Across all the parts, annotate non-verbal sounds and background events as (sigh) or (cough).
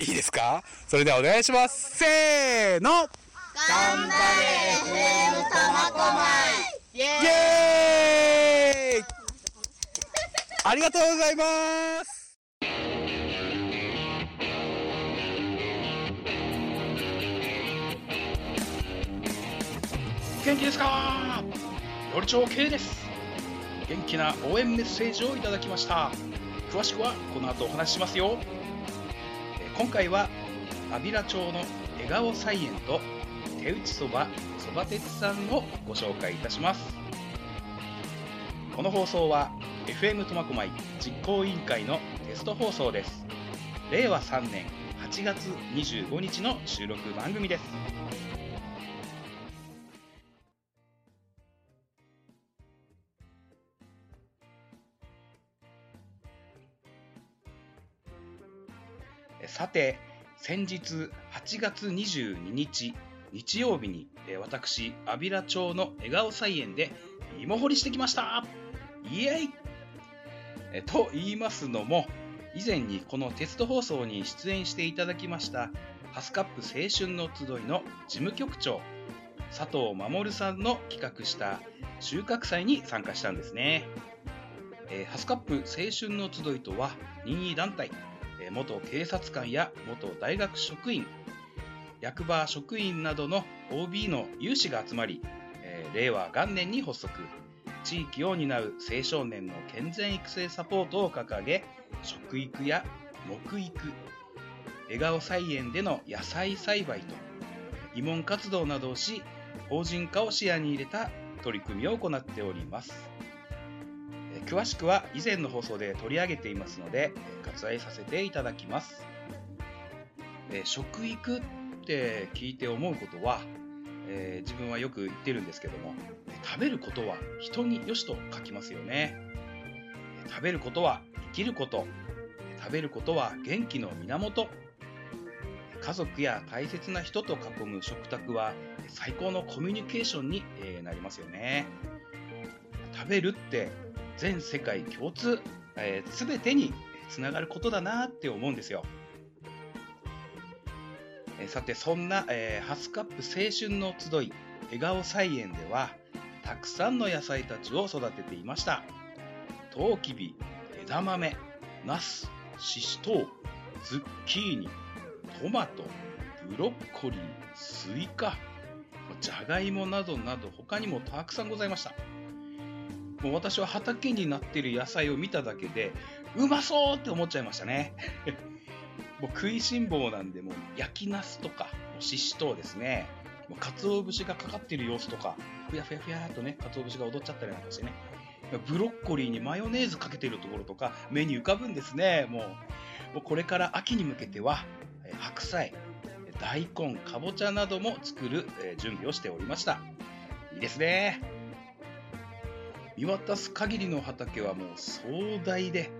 いいですか？それではお願いします。せーの！頑張れ FM 苫小牧イエイエーイ！ありがとうございます！元気ですか？料理長 K です。元気な応援メッセージをいただきました。詳しくはこの後お話ししますよ。えー今回は安平町の笑顔菜園と手打ちそばそば鉄さんをご紹介いたします。この放送は FM 苫小牧実行委員会のテスト放送です。令和3年8月25日の収録番組です。さて、先日8月22日日曜日にえ私、安平町の笑顔菜園で芋掘りしてきましたイエイと言いますのも、以前にこのテスト放送に出演していただきましたハスカップ青春の集いの事務局長、佐藤守さんの企画した収穫祭に参加したんですね。えーハスカップ青春の集いとは任意団体、元警察官や元大学職員、役場職員などの OB の有志が集まり、え令和元年に発足、地域を担う青少年の健全育成サポートを掲げ、食育や木育、笑顔菜園での野菜栽培と、慰問活動などをし、法人化を視野に入れた取り組みを行っております。詳しくは以前の放送で取り上げていますので、え割愛させていただきます。え食育って聞いて思うことは、えー自分はよく言ってるんですけども、食べることは人によしと書きますよね。食べることは生きること。食べることは元気の源。家族や大切な人と囲む食卓は最高のコミュニケーションにえなりますよね。食べるって全世界共通、えー、全てにつながることだなって思うんですよ。えーさて、そんな、えーハスカップ青春の集い、笑顔菜園では、たくさんの野菜たちを育てていました。トウキビ、枝豆、ナス、シシトウ、ズッキーニ、トマト、ブロッコリー、スイカ、じゃがいもなどなど他にもたくさんございました。もう私は畑になっている野菜を見ただけで、うまそうって思っちゃいましたね。(laughs) もう食いしん坊なんで、もう焼きナスとか、ししとうですね。もう鰹節がかかっている様子とか、ふやふやふやっとね、鰹節が踊っちゃったりなんかしてね。ブロッコリーにマヨネーズかけてるところとか、目に浮かぶんですね。もう、もうこれから秋に向けては、白菜、大根、かぼちゃなども作る、準備をしておりました。いいですね。見渡す限りの畑はもう壮大で、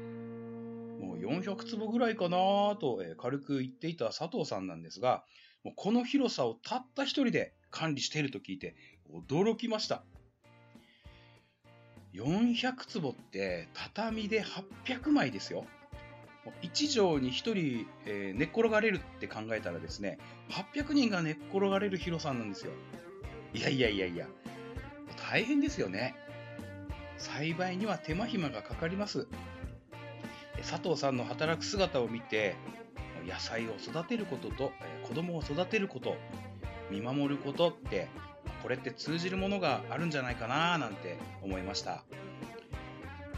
もう400坪ぐらいかなと、え軽く言っていた佐藤さんなんですが、もうこの広さをたった一人で管理していると聞いて驚きました。400坪って畳で800枚ですよ。1畳に1人、えー寝っ転がれるって考えたらですね、800人が寝っ転がれる広さなんですよ。いやいやいやいや、大変ですよね。栽培には手間暇がかかります。佐藤さんの働く姿を見て、野菜を育てることと、え子供を育てること、見守ることって、これって通じるものがあるんじゃないかななんて思いました。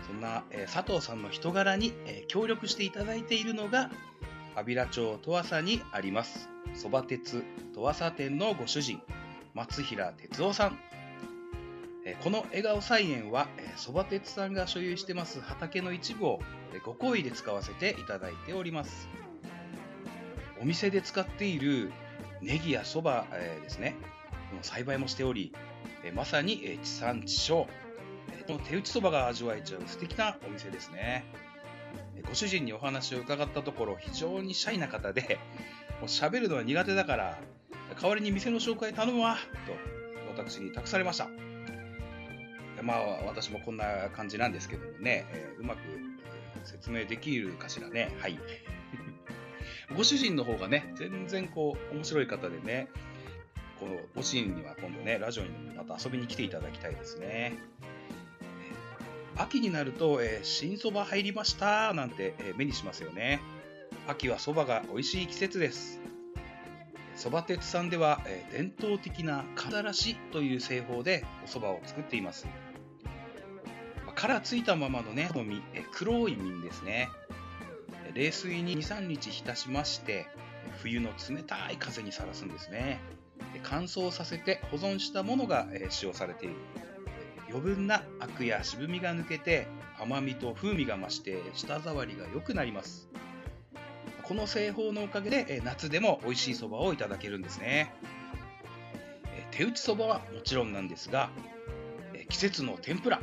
そんな、佐藤さんの人柄に、協力していただいているのが、安平町十和佐にあります、そば鉄十和佐店のご主人、松平哲夫さん。この笑顔菜園は、えそば鉄さんが所有してます畑の一部をえご好意で使わせていただいております。お店で使っているネギやそば、えーですね、この栽培もしており、えまさに、え地産地消、えこの手打ちそばが味わえちゃう素敵なお店ですね。ご主人にお話を伺ったところ、非常にシャイな方で、もう喋るのは苦手だから、代わりに店の紹介頼むわ、と私に託されました。まあ、私もこんな感じなんですけどもね、えーうまく説明できるかしらね。はい。(laughs) ご主人の方がね、全然こう、面白い方でね、このご主人には今度ね、ラジオにまた遊びに来ていただきたいですね。秋になると、えー、新そば入りましたなんて、えー、目にしますよね。秋はそばが美味しい季節です。そば鉄さんでは、えー、伝統的なかだしという製法でお蕎麦を作っています。殻ついたままのね、の実、え黒い実ですね。冷水に2、3日浸しまして、冬の冷たい風にさらすんですね。乾燥させて保存したものが使用されている。余分なアクや渋みが抜けて甘みと風味が増して舌触りが良くなります。この製法のおかげで夏でも美味しいそばをいただけるんですね。手打ちそばはもちろんなんですが、季節の天ぷら、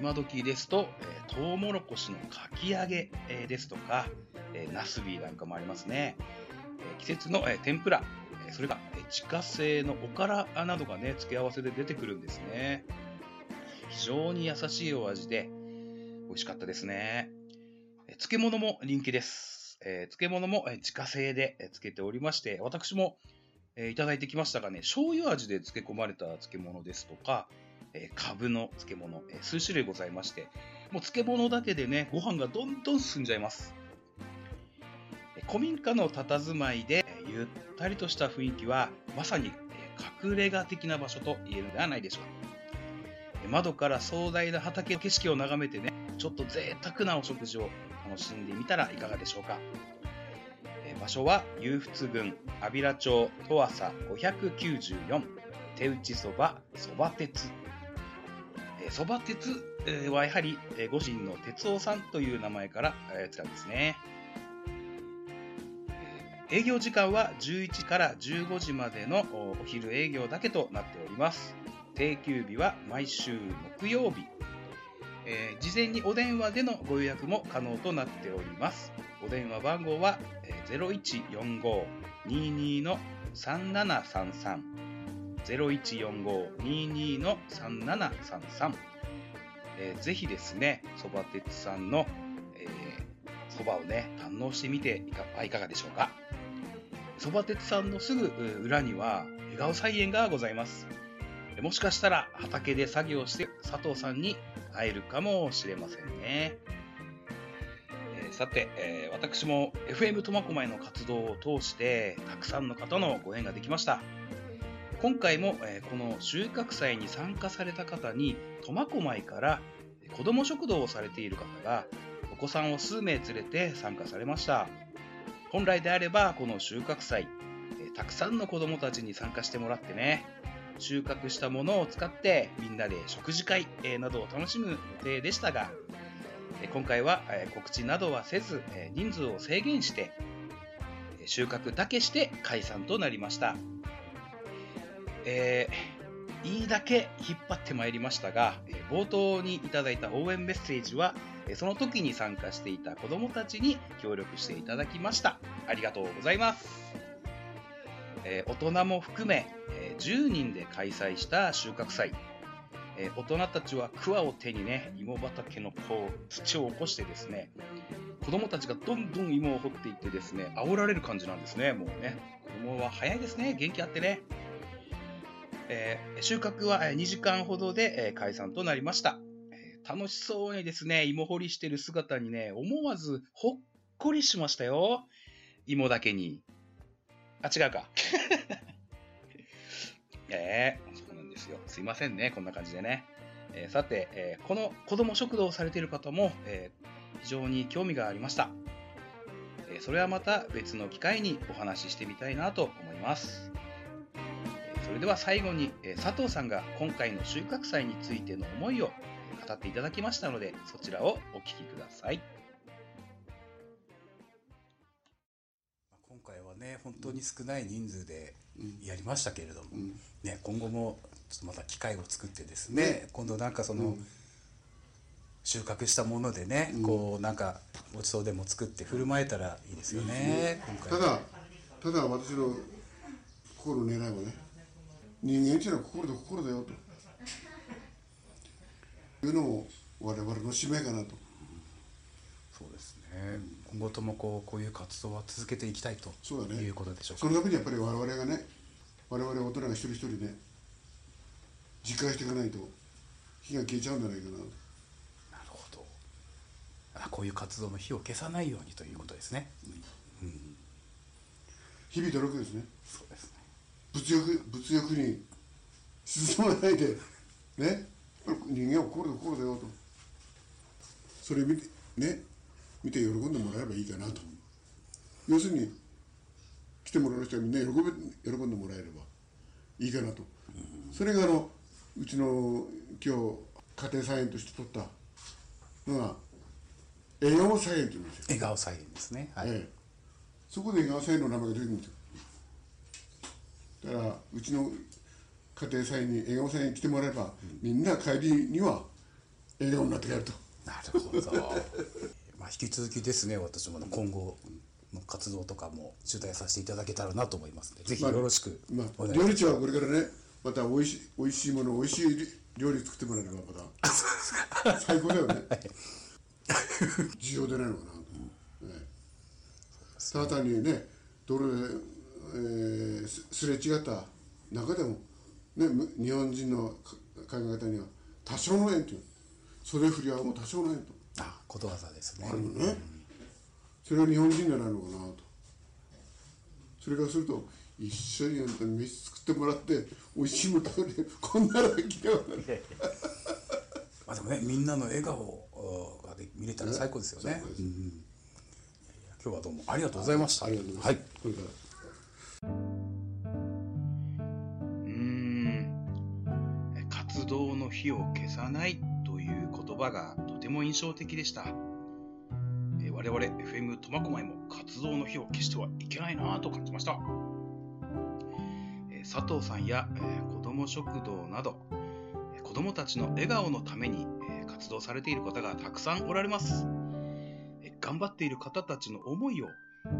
今時ですと、えー、トウモロコシのかき揚げ、えー、ですとか、えー、ナスビなんかもありますね。え季節の、え天ぷら、えそれが、え自家製のおからなどがね、付け合わせで出てくるんですね。非常に優しいお味で、美味しかったですね。え漬物も人気です。え漬物も、え自家製で、え漬けておりまして、私も、えいただいてきましたがね、醤油味で漬け込まれた漬物ですとか、えー、株の漬物、えー、数種類ございまして、もう漬物だけでね、ご飯がどんどん進んじゃいます。古民家の佇まいでえ、ゆったりとした雰囲気は、まさにえ隠れ家的な場所と言えるのではないでしょうか。窓から壮大な畑の景色を眺めてね、ちょっと贅沢なお食事を楽しんでみたらいかがでしょうか。場所は、湧仏郡安平町十朝594手打ちそばそば鉄そば鉄はやはりご主人の哲夫さんという名前からやってたんですね。営業時間は11から15時までのお昼営業だけとなっております。定休日は毎週木曜日。えー、事前にお電話でのご予約も可能となっております。お電話番号は、え、0145-22-3733 0145-22の3733、えー、ぜひですね、そば鉄さんのそば、えー、をね、堪能してみていかはいかがでしょうか。そば鉄さんのすぐ裏には、笑顔菜園がございます。もしかしたら畑で作業して佐藤さんに会えるかもしれませんね。えー、さて、えー、私も FM 苫小牧の活動を通してたくさんの方のご縁ができました。今回も、えこの収穫祭に参加された方に苫小牧から子ども食堂をされている方がお子さんを数名連れて参加されました。本来であればこの収穫祭たくさんの子どもたちに参加してもらってね収穫したものを使ってみんなで食事会などを楽しむ予定でしたが今回は告知などはせず人数を制限して収穫だけして解散となりました。えー、いいだけ引っ張ってまいりましたが、冒頭にいただいた応援メッセージは、その時に参加していた子供たちに協力していただきました。ありがとうございます。えー、大人も含め、え、10人で開催した収穫祭。え、大人たちは桑を手にね、芋畑のこう土を起こしてですね、子供たちがどんどん芋を掘っていってですね、煽られる感じなんですね、もうね。子供は早いですね、元気あってね。えー、収穫は2時間ほどで解散となりました。楽しそうにですね、芋掘りしてる姿にね、思わずほっこりしましたよ。芋だけに。あ、違うか。え (laughs) えー、そうなんですよ。すいませんね、こんな感じでね。えー、さて、えー、この子供食堂をされている方も、え非常に興味がありました。えそれはまた別の機会にお話ししてみたいなと思います。それでは最後に、え佐藤さんが今回の収穫祭についての思いを語っていただきましたのでそちらをお聞きください。今回はね本当に少ない人数でやりましたけれども、うん、ね、今後もちょっとまた機会を作ってですね、ね、今度なんかその、うん、収穫したものでね、うん、こうなんかごちそうでも作って振る舞えたらいいですよね、ただただ私の心の狙いはね人間っていうのは心と心だよと。いうのも我々の使命かなと。そうですね。今後ともこうこういう活動は続けていきたいとそうだね。いうことでしょうか。そのためにやっぱり我々がね我々大人が一人一人ね実感していかないと火が消えちゃうんじゃないかななるほど。あこういう活動の火を消さないようにということですね、日々努力ですね。そうですね物欲物欲に沈まないでね。人間は心で心だよと。それ見てね。見て喜んでもらえばいいかなと。要するに来てもらう人はみんな喜べ喜んでもらえればいいかなと、それがあのうちの今日家庭菜園として取ったのが笑顔菜園っていうんですよ、笑顔菜園ですね。はい、ええ、そこで笑顔菜園の名前が出てくるんですよだからうちの家庭菜園に笑顔菜園に来てもらえば、みんな帰りには笑顔になって帰ると。なるほど。(laughs) まあ引き続きですね私も今後の活動とかも取材させていただけたらなと思いますのでぜひよろしくまあ、お願いします、料理長はこれからねまた美味しい美味しいもの美味しい料理作ってもらえればまた最高だよね。(laughs) (laughs) 需要でないのかなと、ええ。ただ単にね道路で、えーすすれ違った中でも、ね、む日本人のか考え方には多少の縁という袖振りはもう多少の縁と。あことわざですね。あるのね、それは日本人じゃないのかなと。それからすると一緒にあんたに飯作ってもらって美味しいもの食べてこんなのが来ては (laughs) まあでもねみんなの笑顔あがで見れたら最高ですよね。最高です。うんいやいや今日はどうもありがとうございました。ありがとうございます、はい。これから火を消さないという言葉がとても印象的でした。我々 FM 苫小牧も活動の火を消してはいけないなと感じました。佐藤さんやえ子ども食堂など子どもたちの笑顔のためにえ活動されている方がたくさんおられます。頑張っている方たちの思いを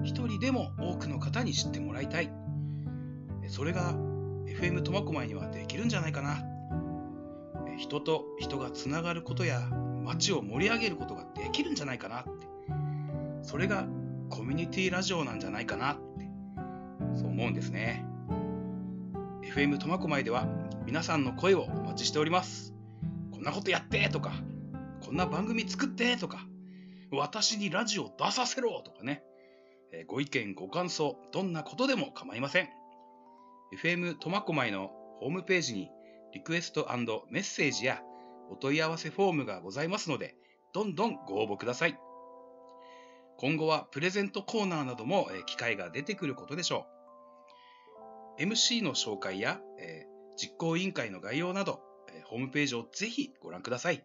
一人でも多くの方に知ってもらいたい。それが FM 苫小牧にはできるんじゃないかな。人と人がつながることや街を盛り上げることができるんじゃないかなって。それがコミュニティラジオなんじゃないかなって。そう思うんですね。FM 苫小牧では皆さんの声をお待ちしております。こんなことやってとかこんな番組作ってとか私にラジオ出させろとかね。ご意見ご感想どんなことでも構いません。FM 苫小牧のホームページにリクエストメッセージやお問い合わせフォームがございますので、どんどんご応募ください。今後はプレゼントコーナーなども機会が出てくることでしょう。MC の紹介や、え実行委員会の概要など、えホームページをぜひご覧ください。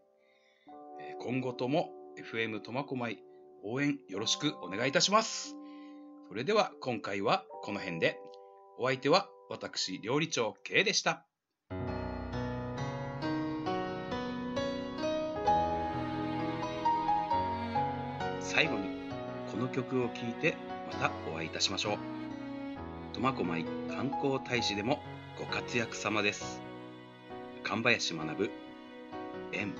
え今後とも FM 苫小牧応援よろしくお願いいたします。それでは今回はこの辺で。お相手は私、料理長 K でした。最後にこの曲を聴いてまたお会いいたしましょう。苫小牧観光大使でもご活躍様です。神林学縁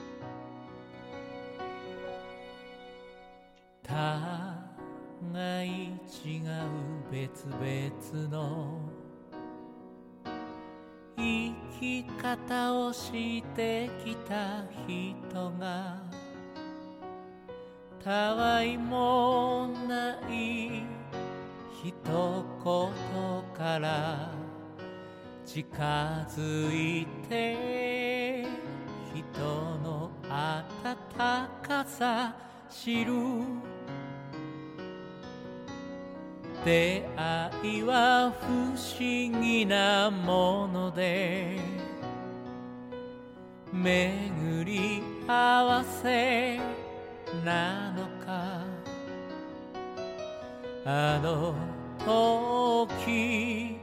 互い違う別々の生き方をしてきた人がたわいもない一言から近づいて人の温かさ知る。出会いは不思議なもので巡り合わせなのか。あの時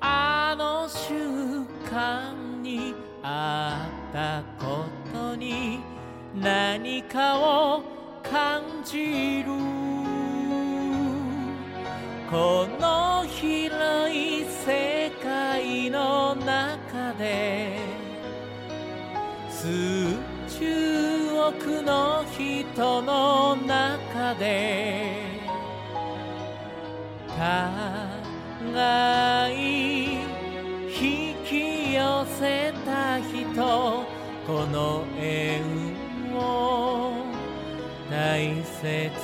あの瞬間にあったことに何かを感じる。この広い世界の中で数十億の人の中で互い引き寄せた人この縁を大切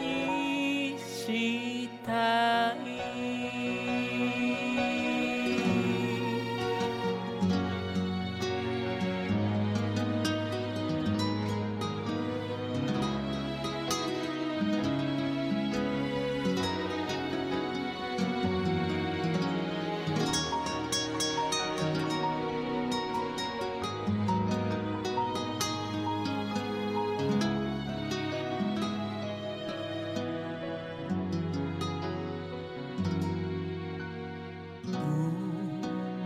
にした。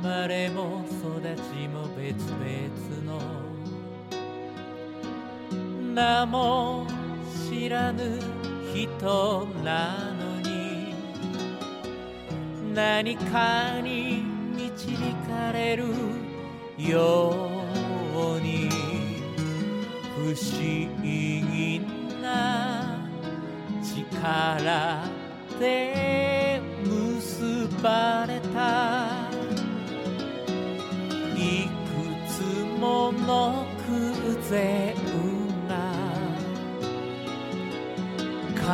生まれも育ちも別々の。名も知らぬ人なのに。何かに導かれるように。不思議な力で結ばれた。の偶然が重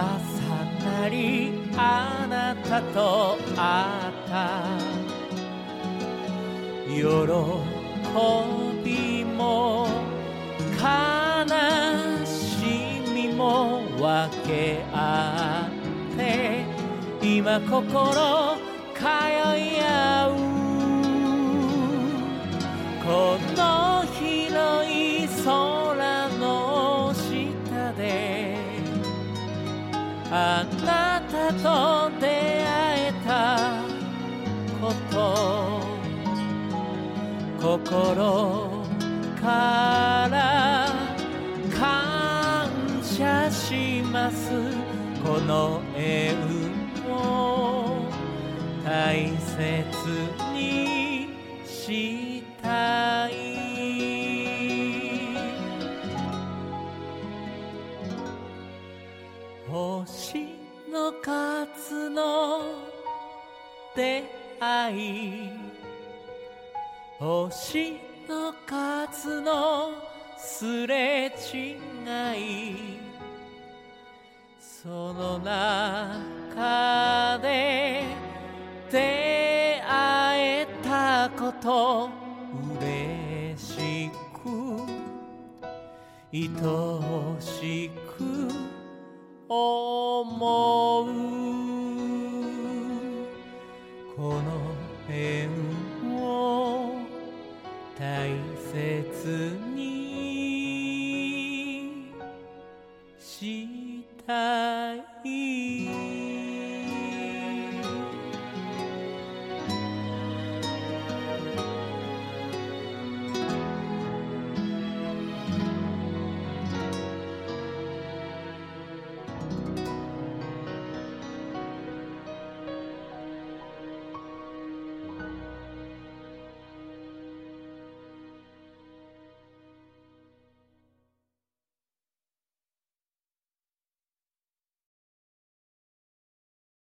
なりあなたと会った。喜びも悲しみも分け合って。今心通い合うあなたと出会えたこと心から感謝します。この縁を大切にしの数の出会い星の数のすれ違い。その中で出会えたこと嬉しく愛しく思う。この縁を大切にしたい。